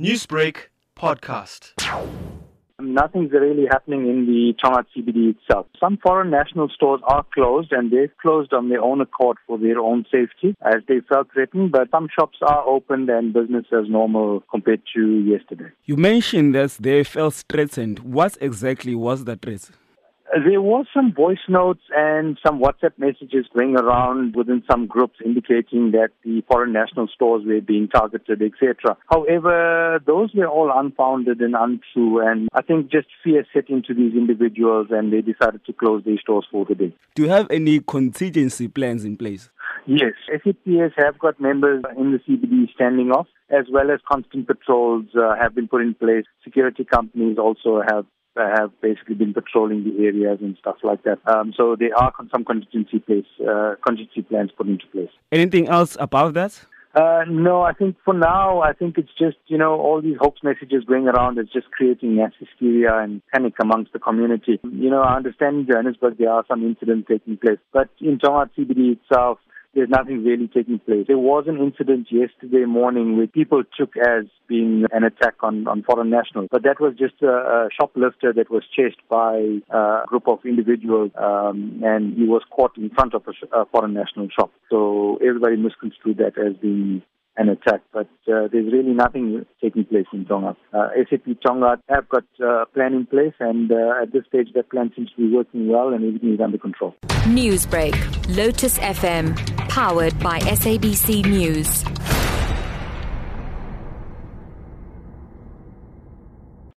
Newsbreak podcast. Nothing's really happening in the Tongaat CBD itself. Some foreign national stores are closed and they've closed on their own accord for their own safety as they felt threatened, but some shops are opened and business as normal compared to yesterday. You mentioned that they felt threatened. What exactly was the threat? There was some voice notes and some WhatsApp messages going around within some groups indicating that the foreign national stores were being targeted, etc. However, those were all unfounded and untrue, and I think just fear set into these individuals and they decided to close their stores for the day. Do you have any contingency plans in place? Yes, SAPS have got members in the CBD standing off, as well as constant patrols uh, have been put in place. Security companies also have have basically been patrolling the areas and stuff like that. Um, so there are some contingency place, uh, contingency plans put into place. Anything else about that? Uh, no, I think for now, I think it's just, you know, all these hoax messages going around is just creating mass hysteria and panic amongst the community. You know, I understand in Johannesburg there are some incidents taking place, but in Tongaat CBD itself, there's nothing really taking place. There was an incident yesterday morning where people took as being an attack on, on foreign nationals, but that was just a, a shoplifter that was chased by a group of individuals, um, and he was caught in front of a, a foreign national shop. So everybody misconstrued that as being an attack, but uh, there's really nothing taking place in Tongaat. Uh, SAP Tongaat have got uh, a plan in place, and uh, at this stage, that plan seems to be working well, and everything is under control. Newsbreak, Lotus FM, powered by SABC News.